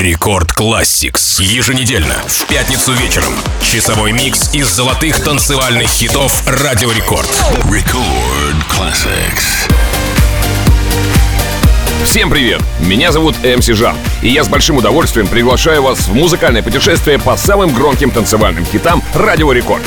Record Classix. Еженедельно, в пятницу вечером. Часовой микс из золотых танцевальных хитов Радио Рекорд. Record Classix. Всем привет! Меня зовут MC Жан, и я с большим удовольствием приглашаю вас в музыкальное путешествие по самым громким танцевальным хитам Радио Рекорд.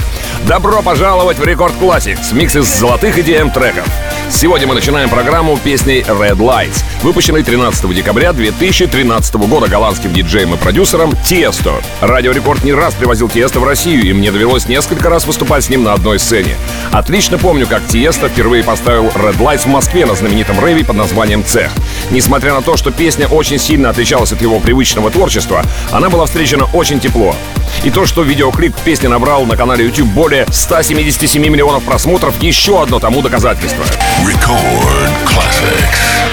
Добро пожаловать в Record Classix, микс из золотых EDM треков. Сегодня мы начинаем программу песней Red Lights, выпущенной 13 декабря 2013 года голландским диджеем и продюсером Тиесто. Радио Рекорд не раз привозил Тиесто в Россию, и мне довелось несколько раз выступать с ним на одной сцене. Отлично помню, как Тиесто впервые поставил Red Lights в Москве на знаменитом рейве под названием «Цех». Несмотря на то, что песня очень сильно отличалась от его привычного творчества, она была встречена очень тепло. И то, что видеоклип песни набрал на канале YouTube более 177 миллионов просмотров, еще одно тому доказательство. Record Classics.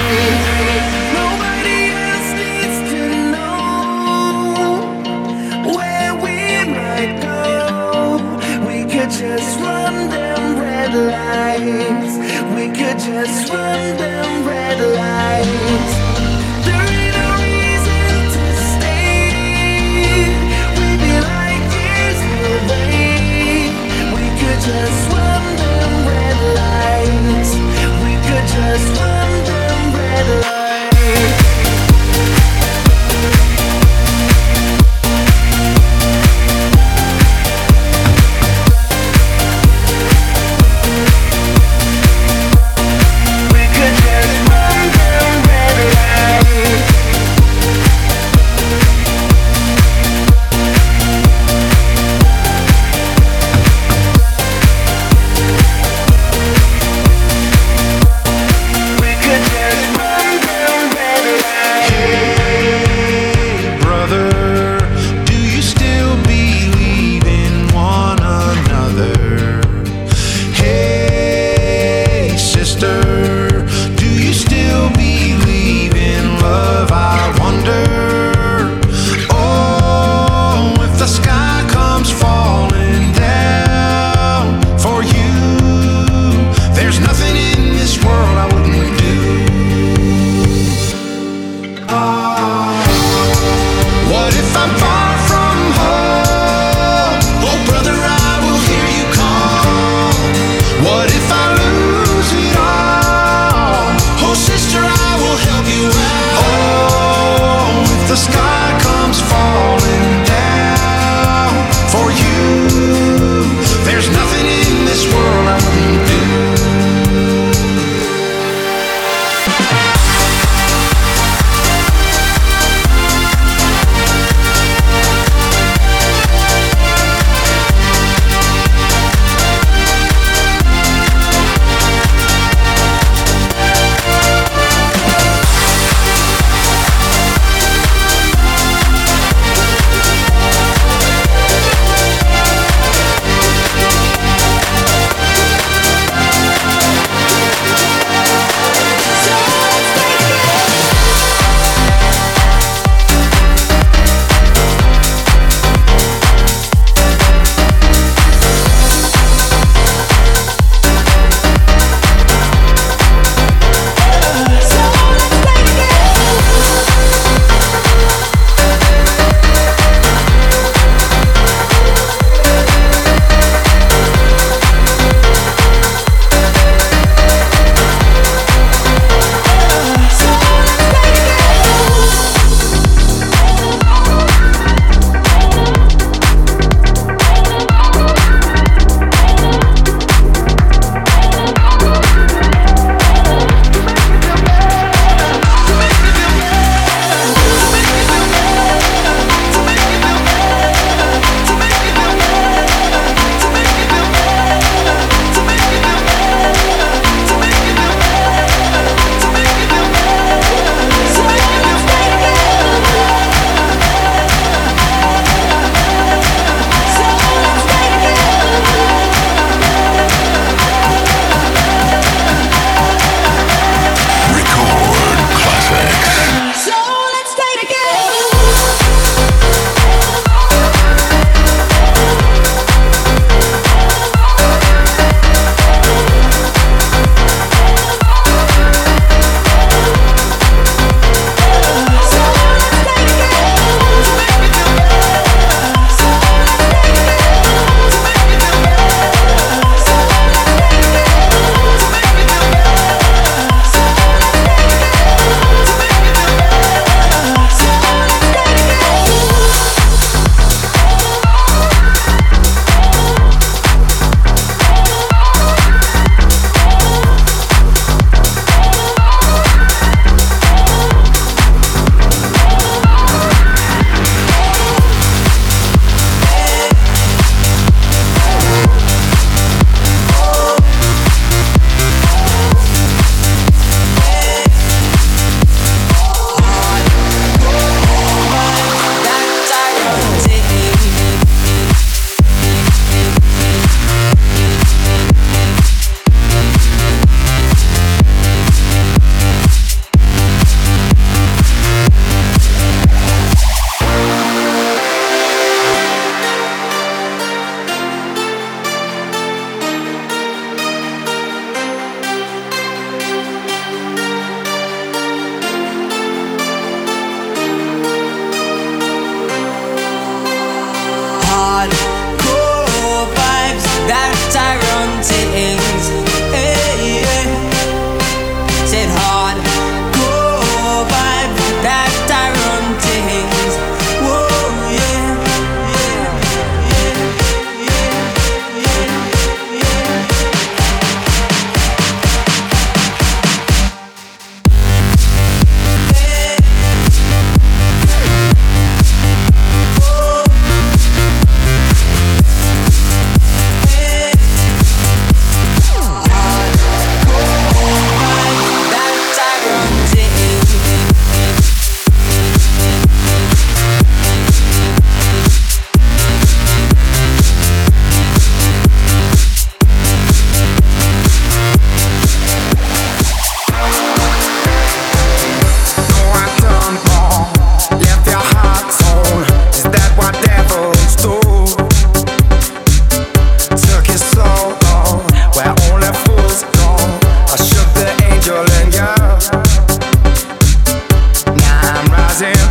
dancing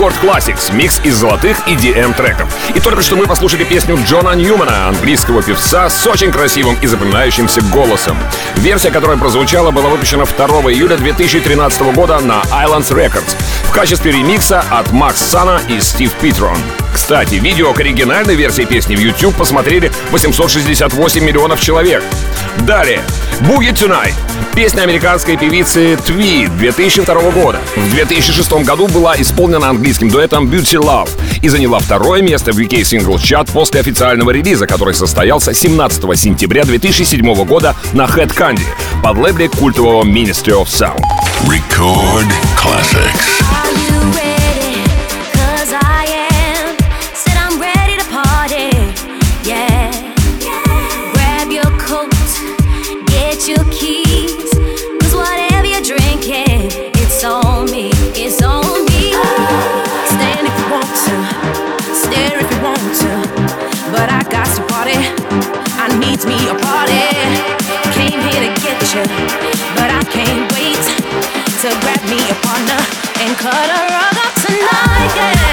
Рекорд Classics, микс из золотых и DM треков. И только что мы послушали песню Джона Ньюмана, английского певца с очень красивым и запоминающимся голосом. Версия, которая прозвучала, была выпущена 2 июля 2013 года на Islands Records в качестве ремикса от Макс Сана и Стив Питрон. Кстати, видео к оригинальной версии песни в YouTube посмотрели 868 миллионов человек. Далее. Boogie Tonight. Песня американской певицы Тви 2002 года. В 2006 году была исполнена английским дуэтом Beauty Love и заняла второе место в UK Single Chart после официального релиза, который состоялся 17 сентября 2007 года на Head Candy под лейбле культового Ministry of Sound. Record Classics. wanna and cut a rug up tonight, yeah.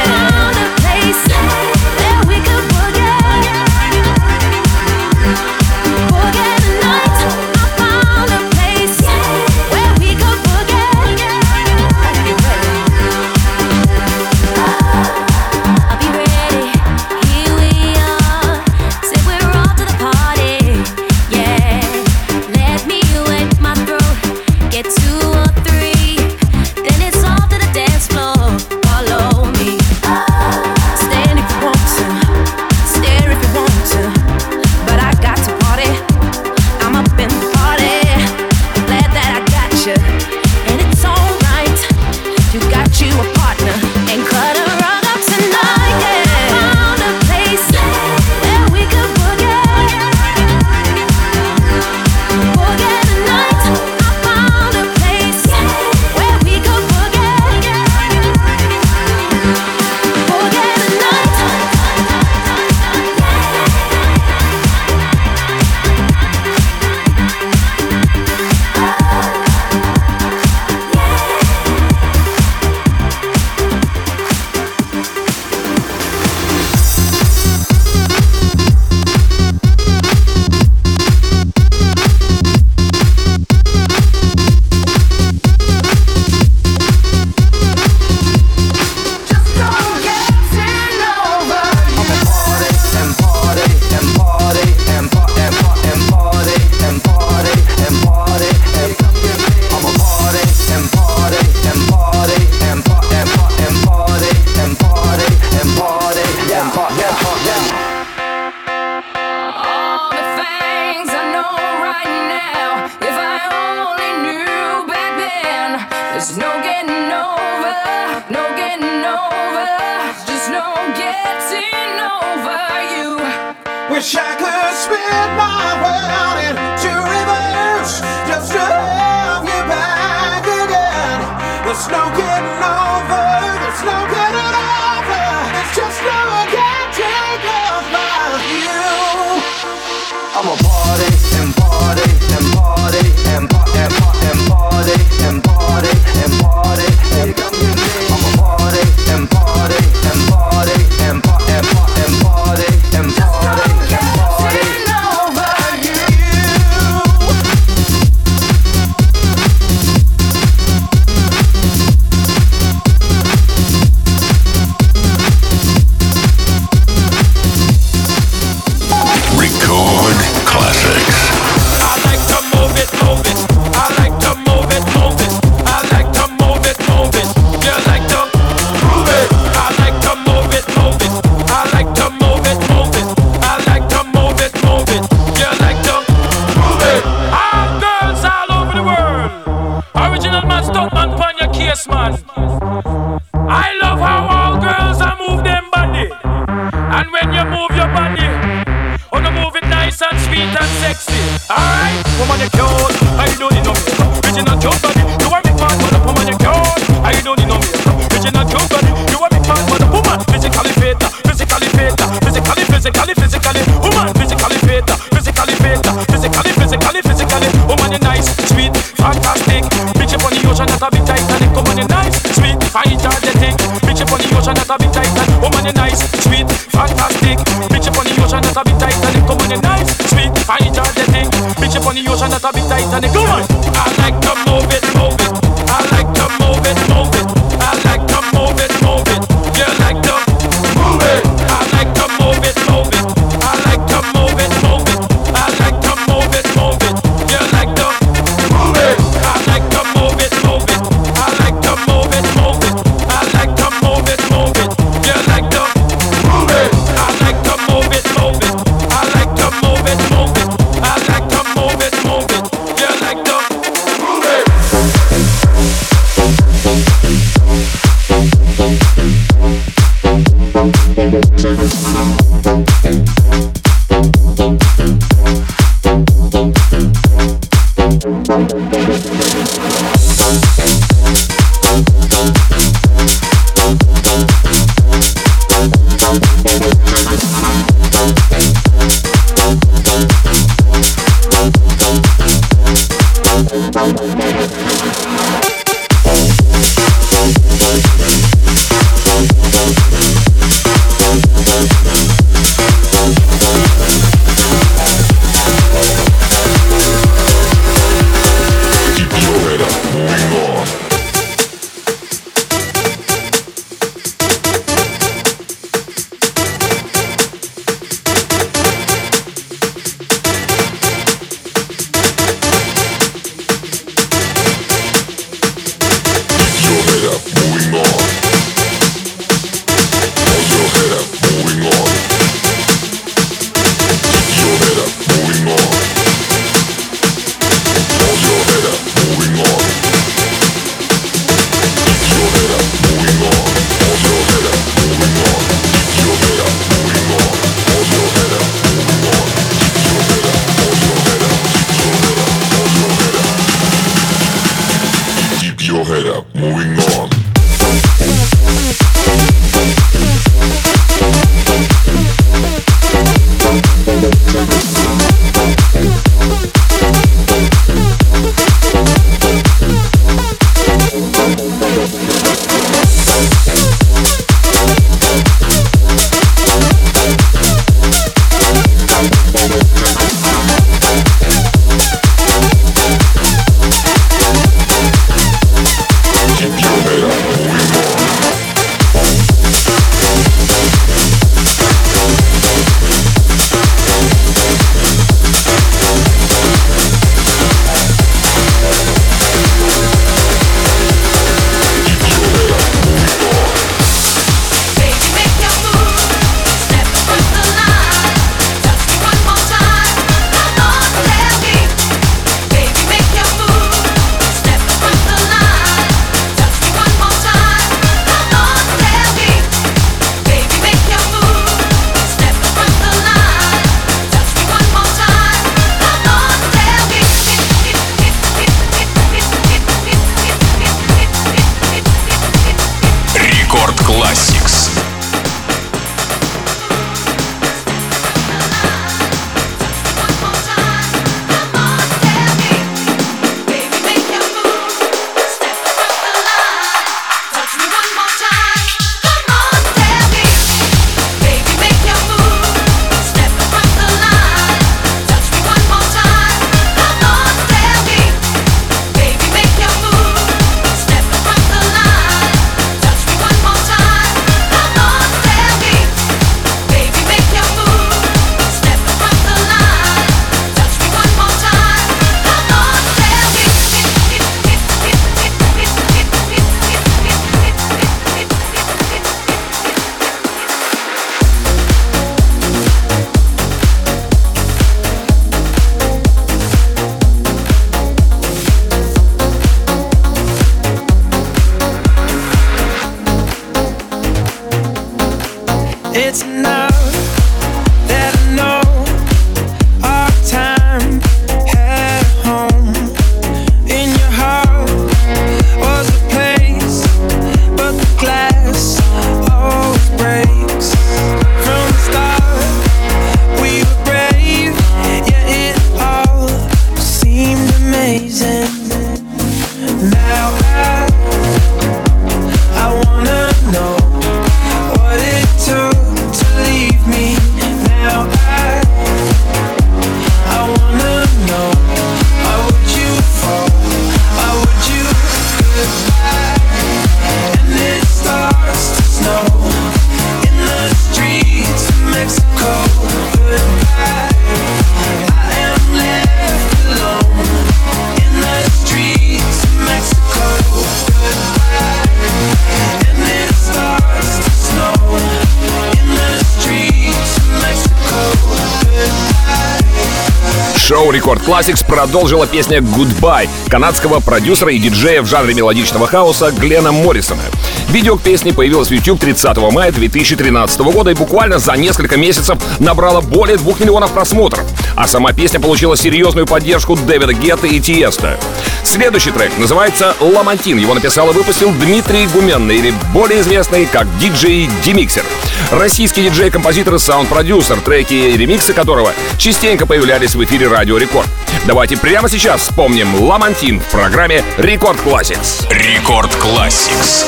Classics продолжила песня «Goodbye» канадского продюсера и диджея в жанре мелодичного хаоса Глена Моррисона. Видео к песне появилось в YouTube 30 мая 2013 года и буквально за несколько месяцев набрало более двух миллионов просмотров. А сама песня получила серьезную поддержку Дэвида Гетта и Тиеста. Следующий трек называется «Ламантин». Его написал и выпустил Дмитрий Гуменный, или более известный как диджей Демиксер. Российский диджей, композитор и саунд-продюсер, треки и ремиксы которого частенько появлялись в эфире Радио Рекорд. Давайте прямо сейчас вспомним Ламантин в программе Record Classix. Record Classix.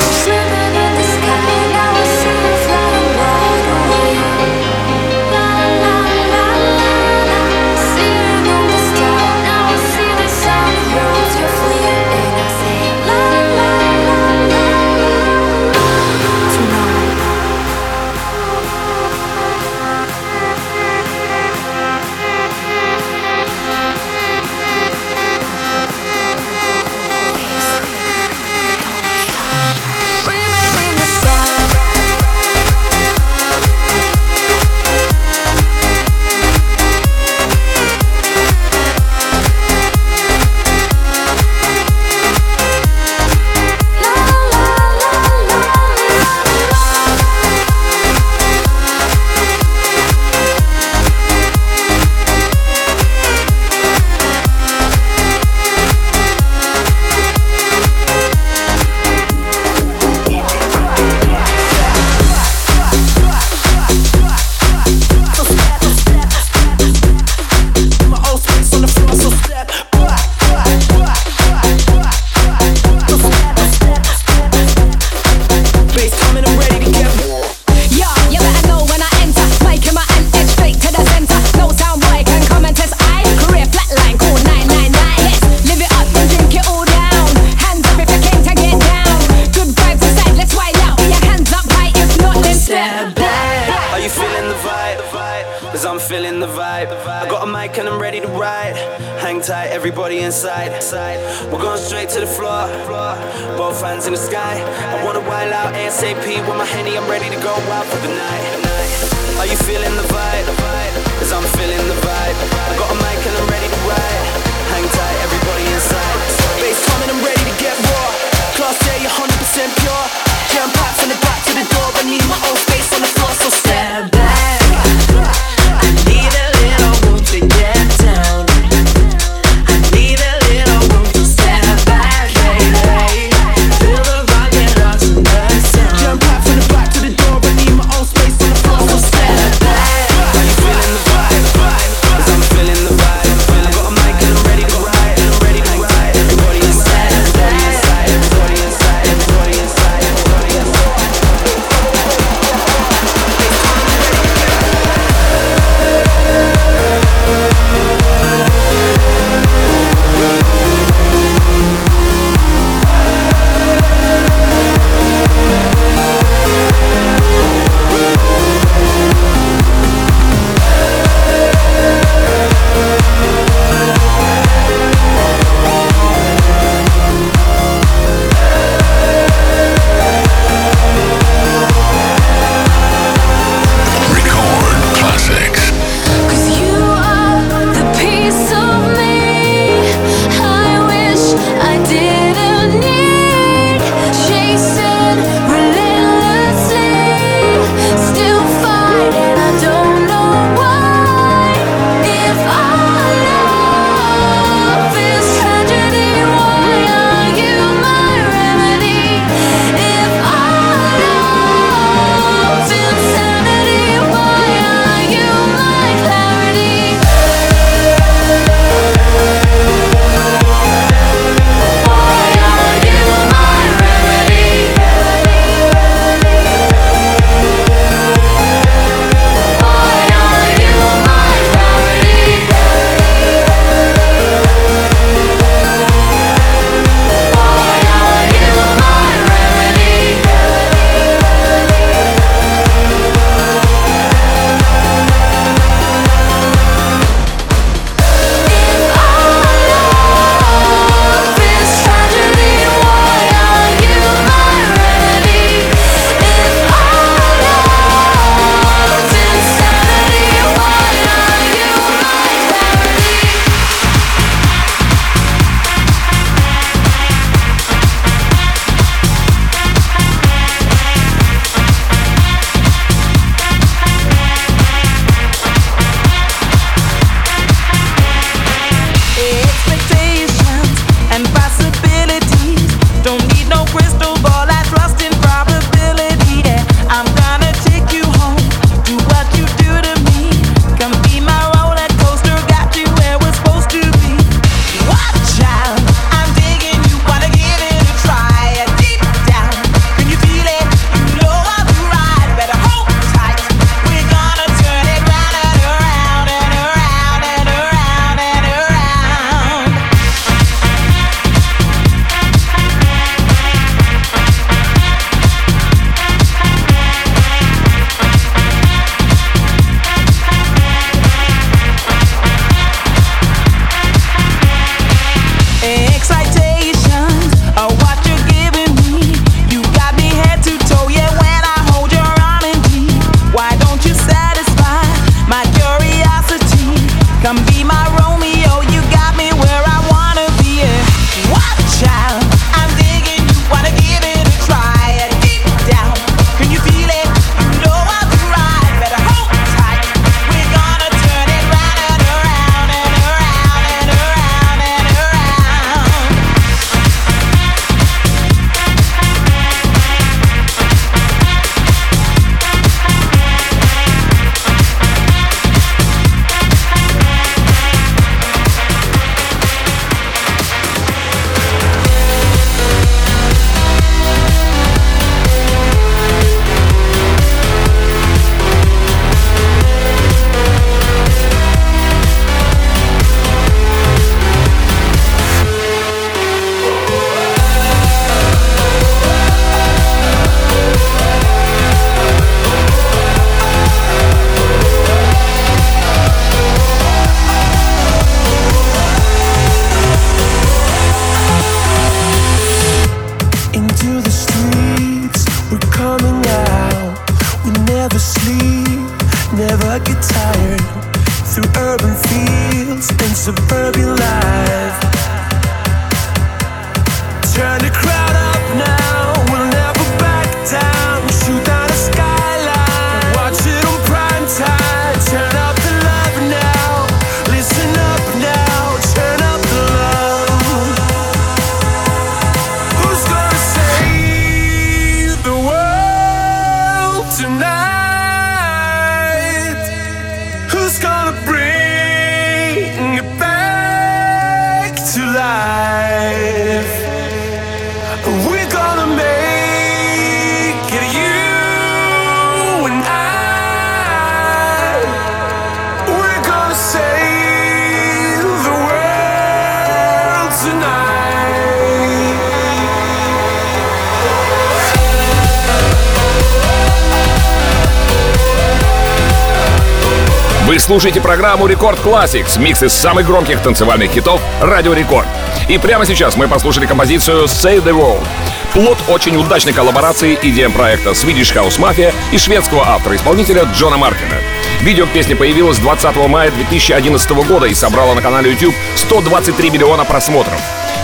Слушаете программу Record Classix, микс из самых громких танцевальных хитов Радио Рекорд. И прямо сейчас мы послушали композицию Save the World. Плод очень удачной коллаборации EDM проекта Swedish House Mafia и шведского автора-исполнителя Джона Мартина. Видео к песне появилось 20 мая 2011 года и собрало на канале YouTube 123 миллиона просмотров.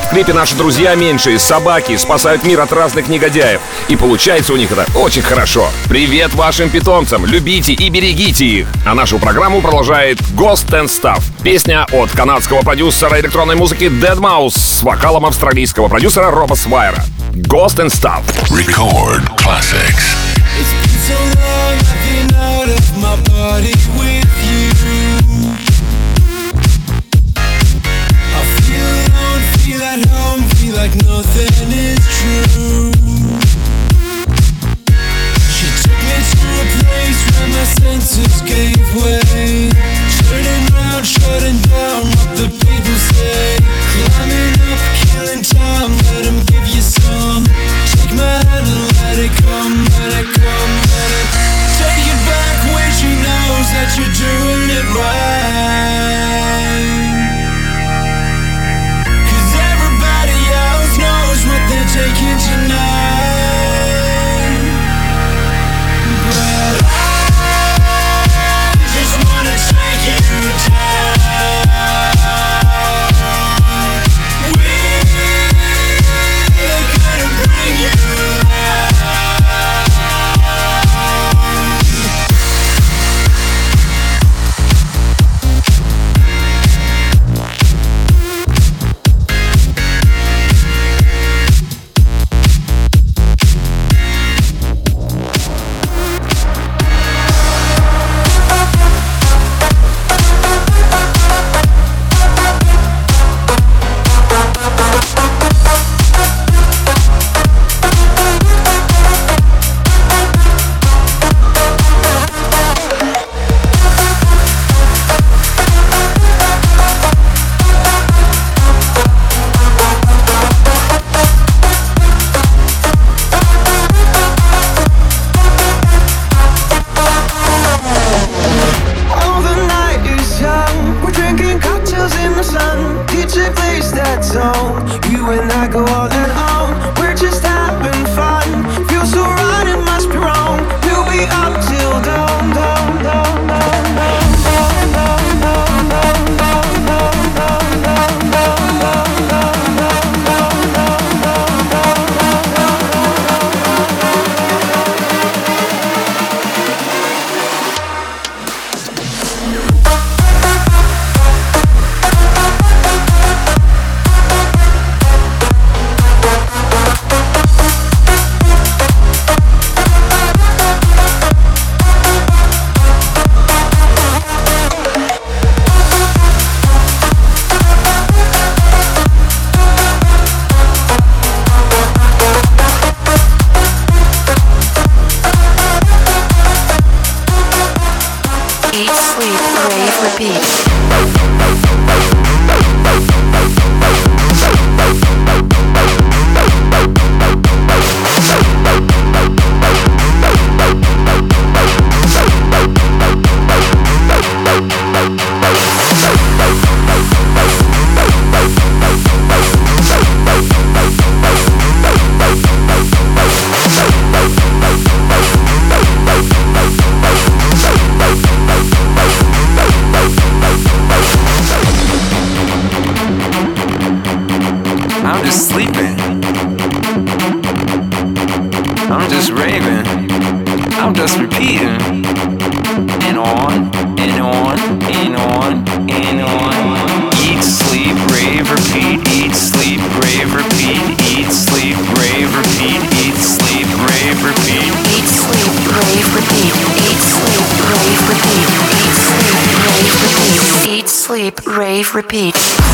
В клипе наши друзья меньшие, собаки, спасают мир от разных негодяев. И получается у них это очень хорошо. Привет вашим питомцам, любите и берегите их. А нашу программу продолжает Ghosts 'n' Stuff. Песня от канадского продюсера электронной музыки deadmau5 с вокалом австралийского продюсера Роба Свайра. Ghost and Stuff. Record classics. So long I've been out of my body repeat.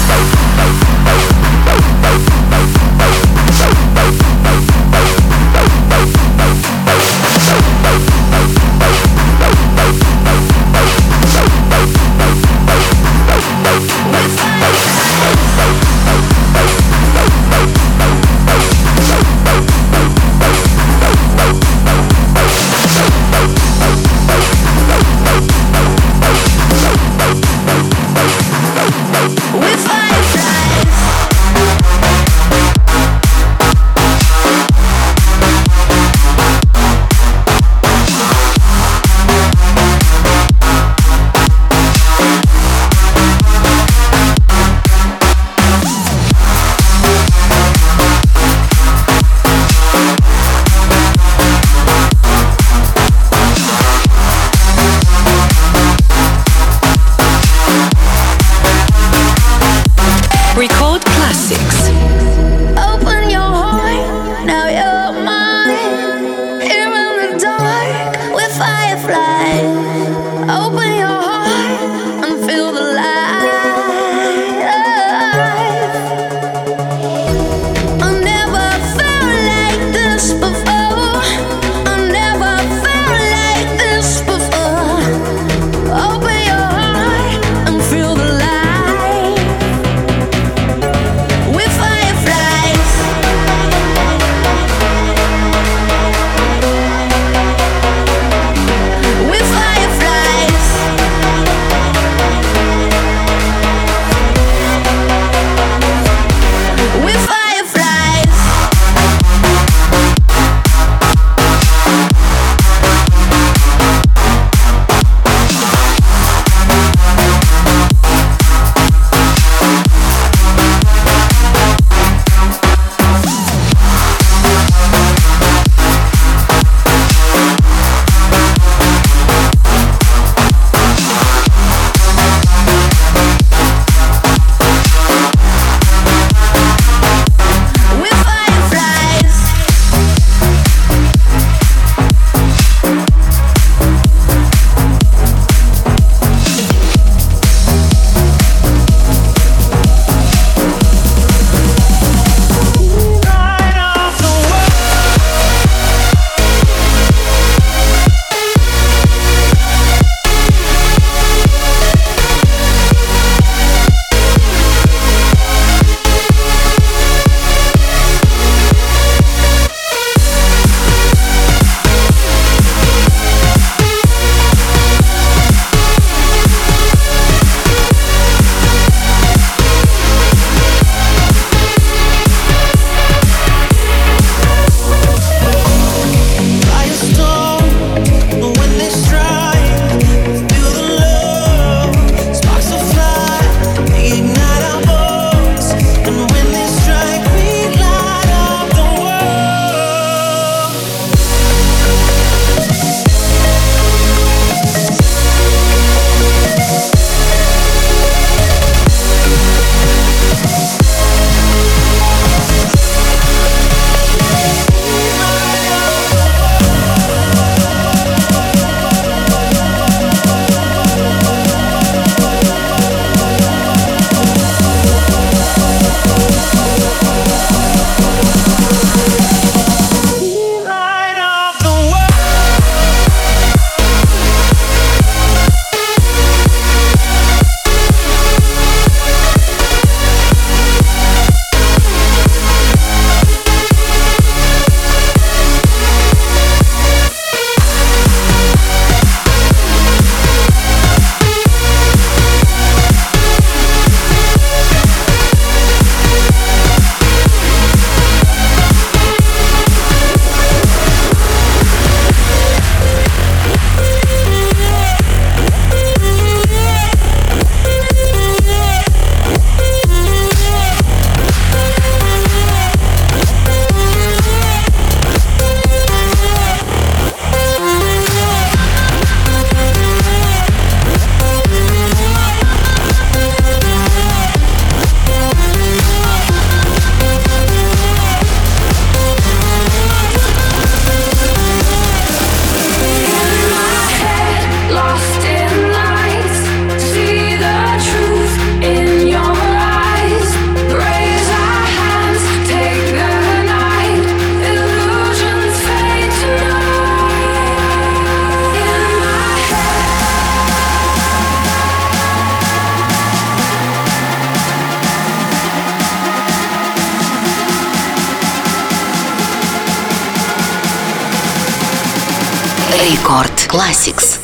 Classics.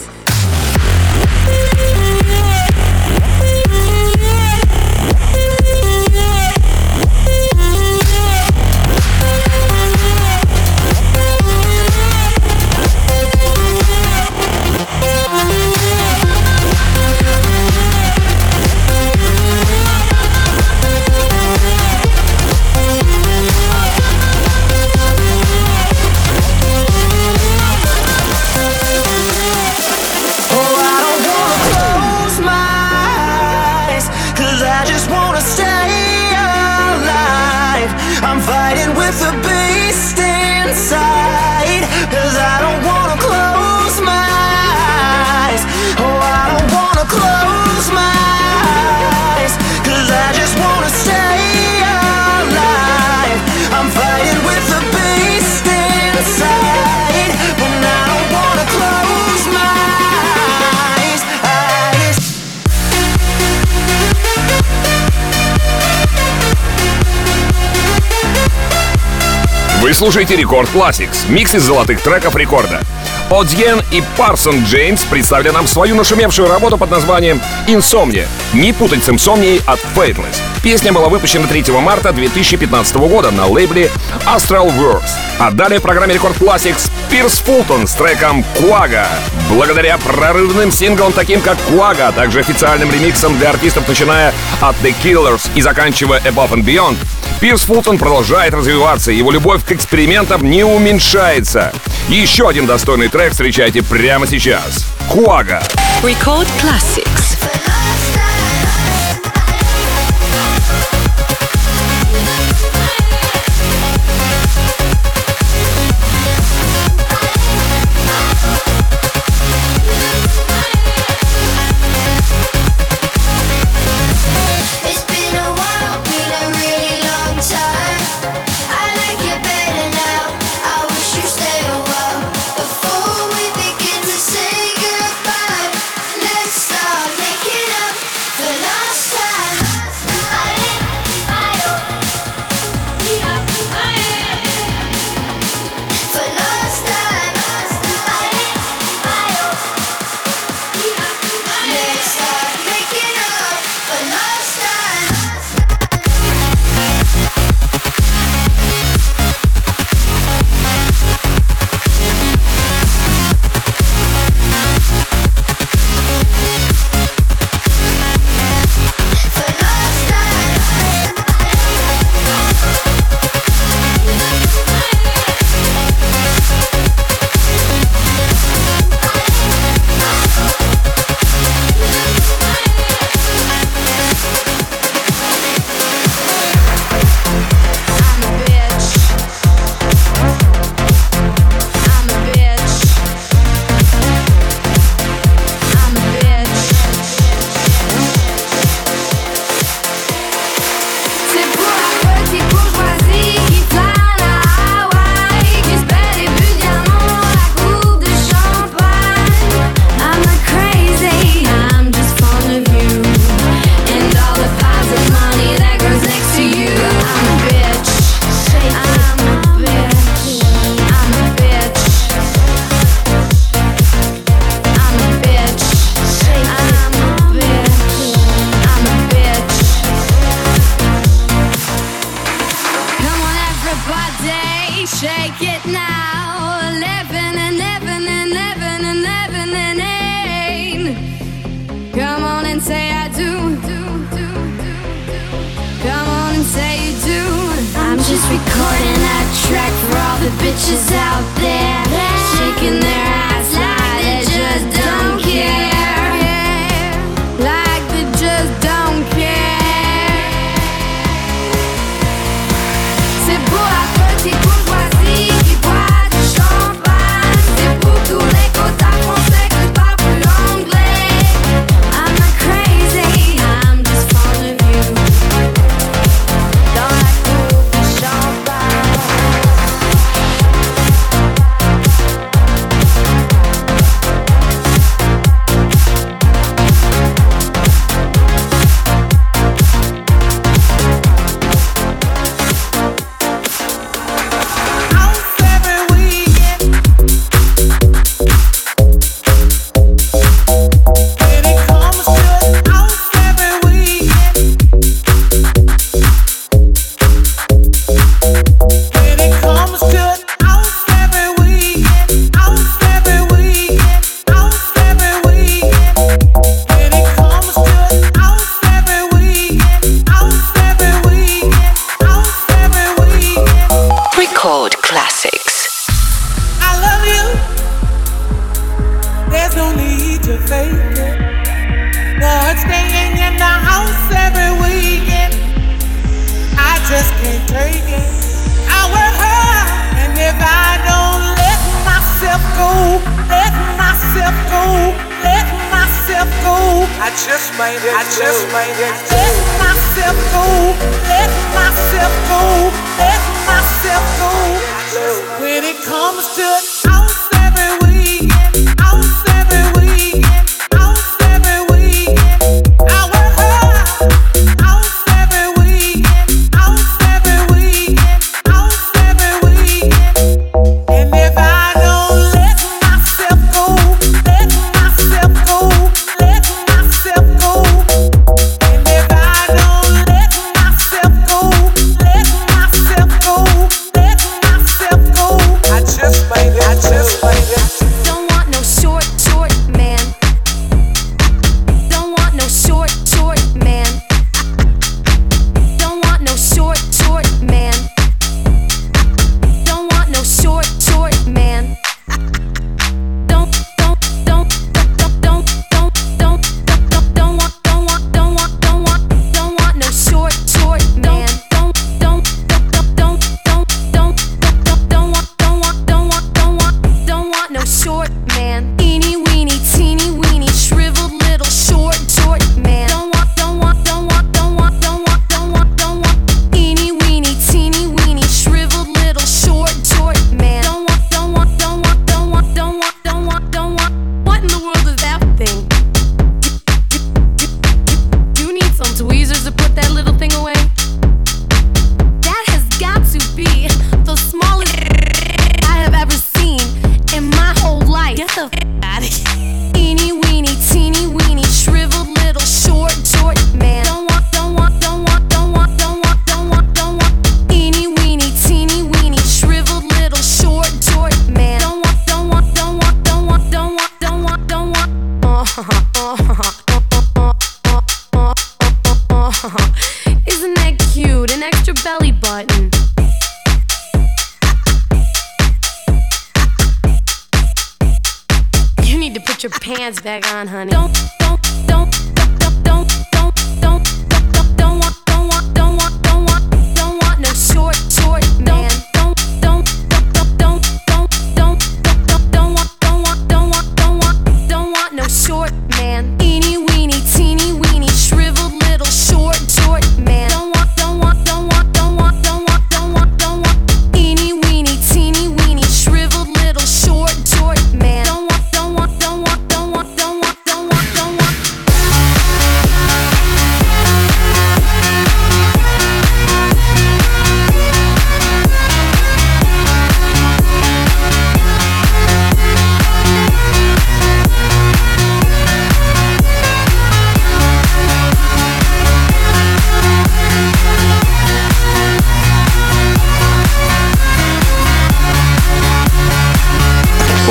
слушаете Рекорд Classics, микс из золотых треков рекорда. Одьен и Парсон Джеймс представили нам свою нашумевшую работу под названием «Инсомния». Не путать с инсомнией от Faithless. Песня была выпущена 3 марта 2015 года на лейбле Astral Works. А далее в программе Рекорд Classics Пирс Фултон с треком «Куага». Благодаря прорывным синглам, таким как «Куага», а также официальным ремиксам для артистов, начиная от The Killers и заканчивая Above and Beyond, Пирс Фултон продолжает развиваться, его любовь к экспериментам не уменьшается. Еще один достойный трек встречайте прямо сейчас. «Куага». Record Classics.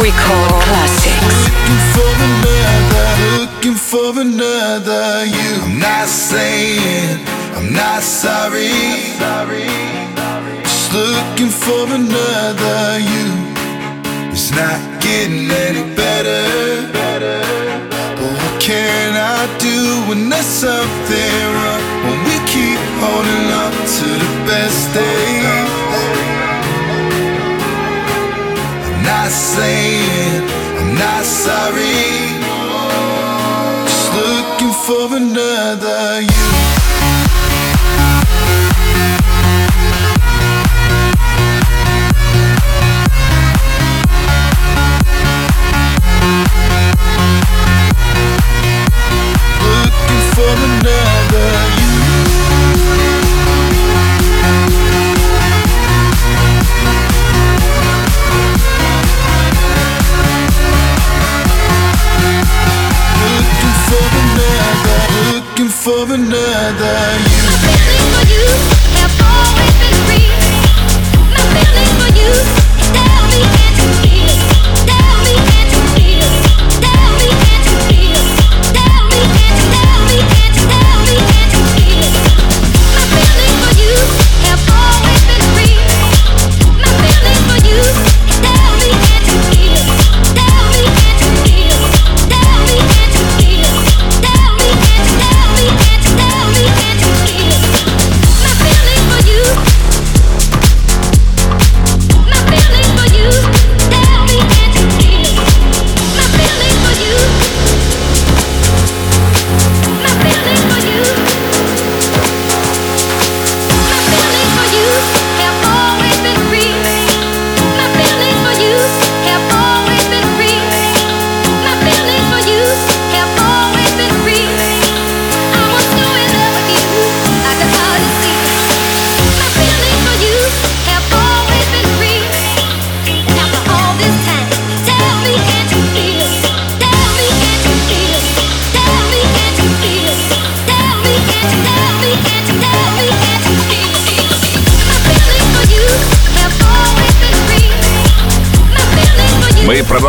Record Classics. Looking for another, looking for another you. I'm not saying I'm not sorry. Just looking for another you. It's not getting any better. But what can I do when there's something wrong? When we keep holding on to the best days. not saying I'm not sorry. Just looking for another you. Looking for another.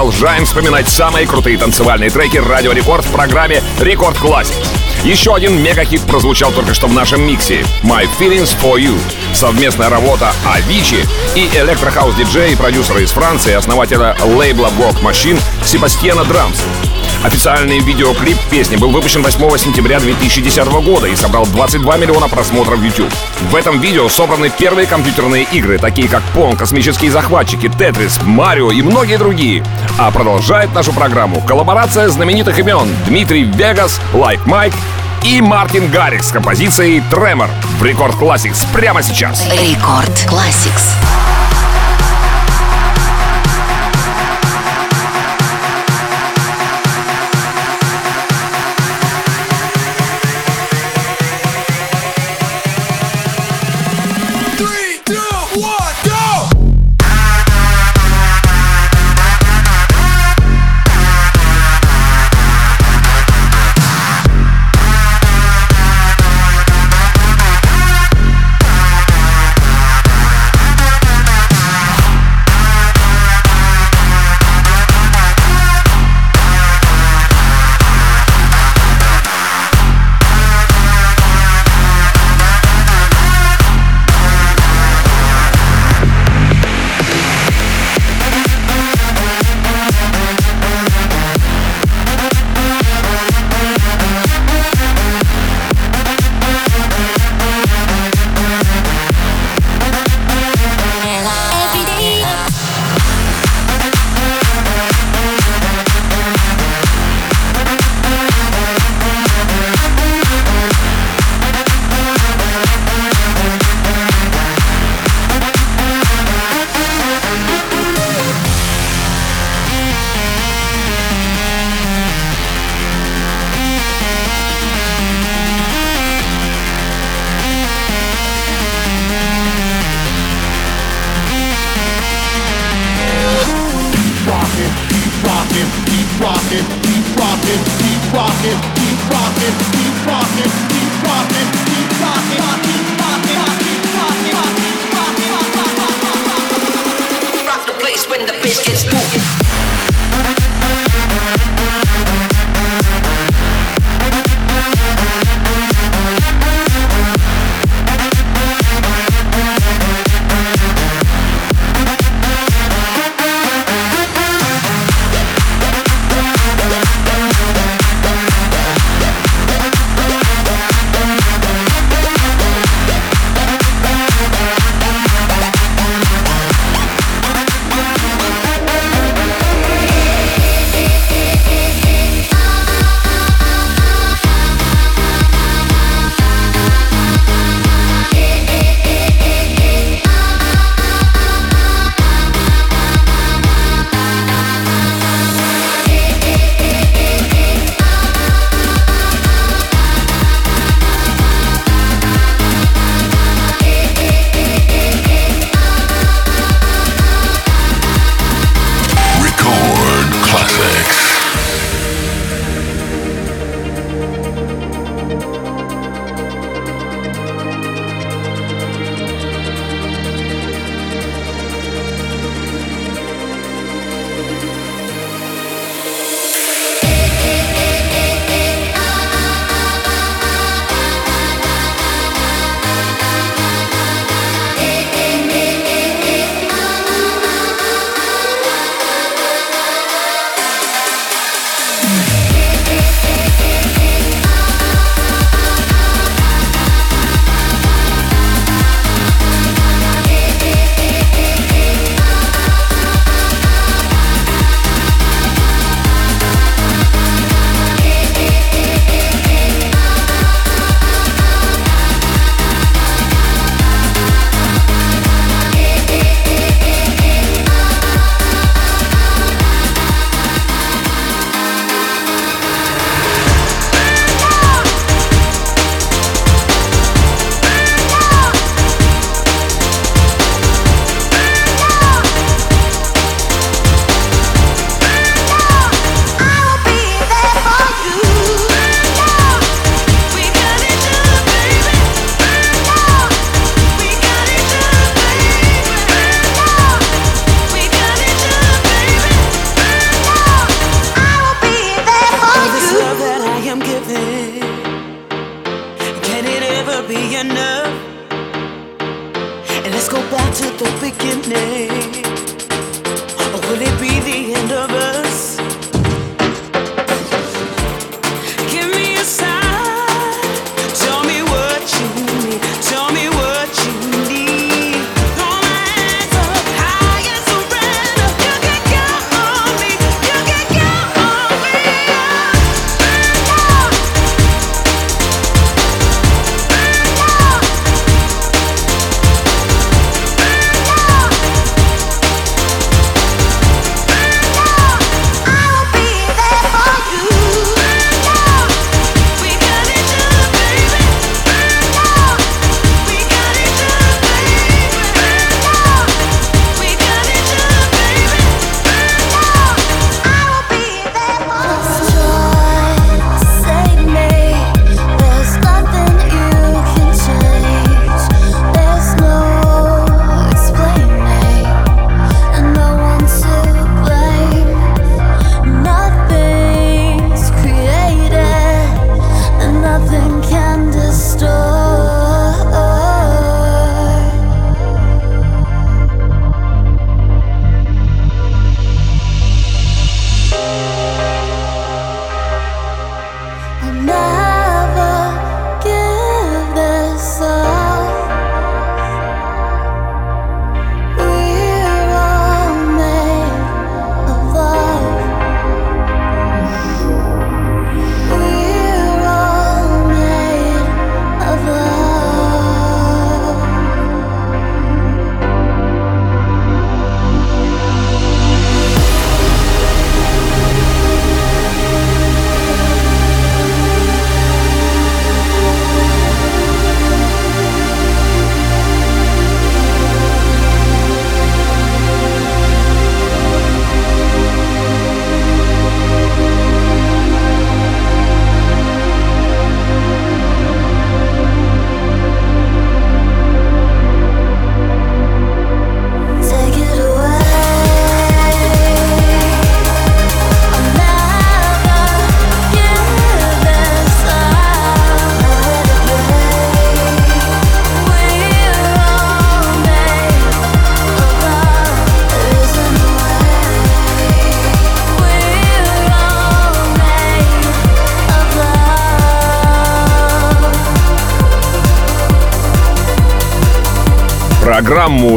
Продолжаем вспоминать самые крутые танцевальные треки Радио Рекорд в программе Record Classix. Еще один мегахит прозвучал только что в нашем миксе «My Feelings For You». Совместная работа Avicii и электрохаус-диджея и продюсера из Франции, основателя лейбла Walk Machine Себастьяна Драмс. Официальный видеоклип песни был выпущен 8 сентября 2010 года и собрал 22 миллиона просмотров в YouTube. В этом видео собраны первые компьютерные игры, такие как Pong, Космические захватчики, Тетрис, Марио и многие другие. А продолжает нашу программу коллаборация знаменитых имен Дмитрий Вегас, Лайк Майк и Мартин Гаррикс с композицией «Tremor» в Record Classix прямо сейчас. Record Classix.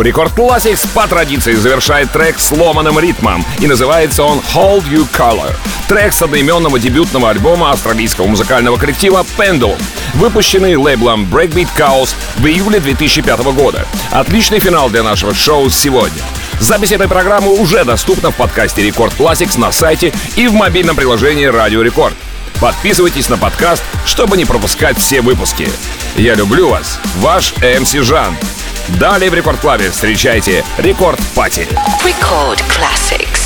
Record Classix по традиции завершает трек с ломаным ритмом, и называется он Hold Your Color. Трек с одноименного дебютного альбома австралийского музыкального коллектива Pendulum, выпущенный лейблом Breakbeat Chaos в июле 2005 года. Отличный финал для нашего шоу сегодня. Запись этой программы уже доступна в подкасте Record Classix на сайте и в мобильном приложении Радио Рекорд. Подписывайтесь на подкаст, чтобы не пропускать все выпуски. Я люблю вас, ваш МС Жан. Далее в Рекорд Клабе встречайте Рекорд Пати. Record classics.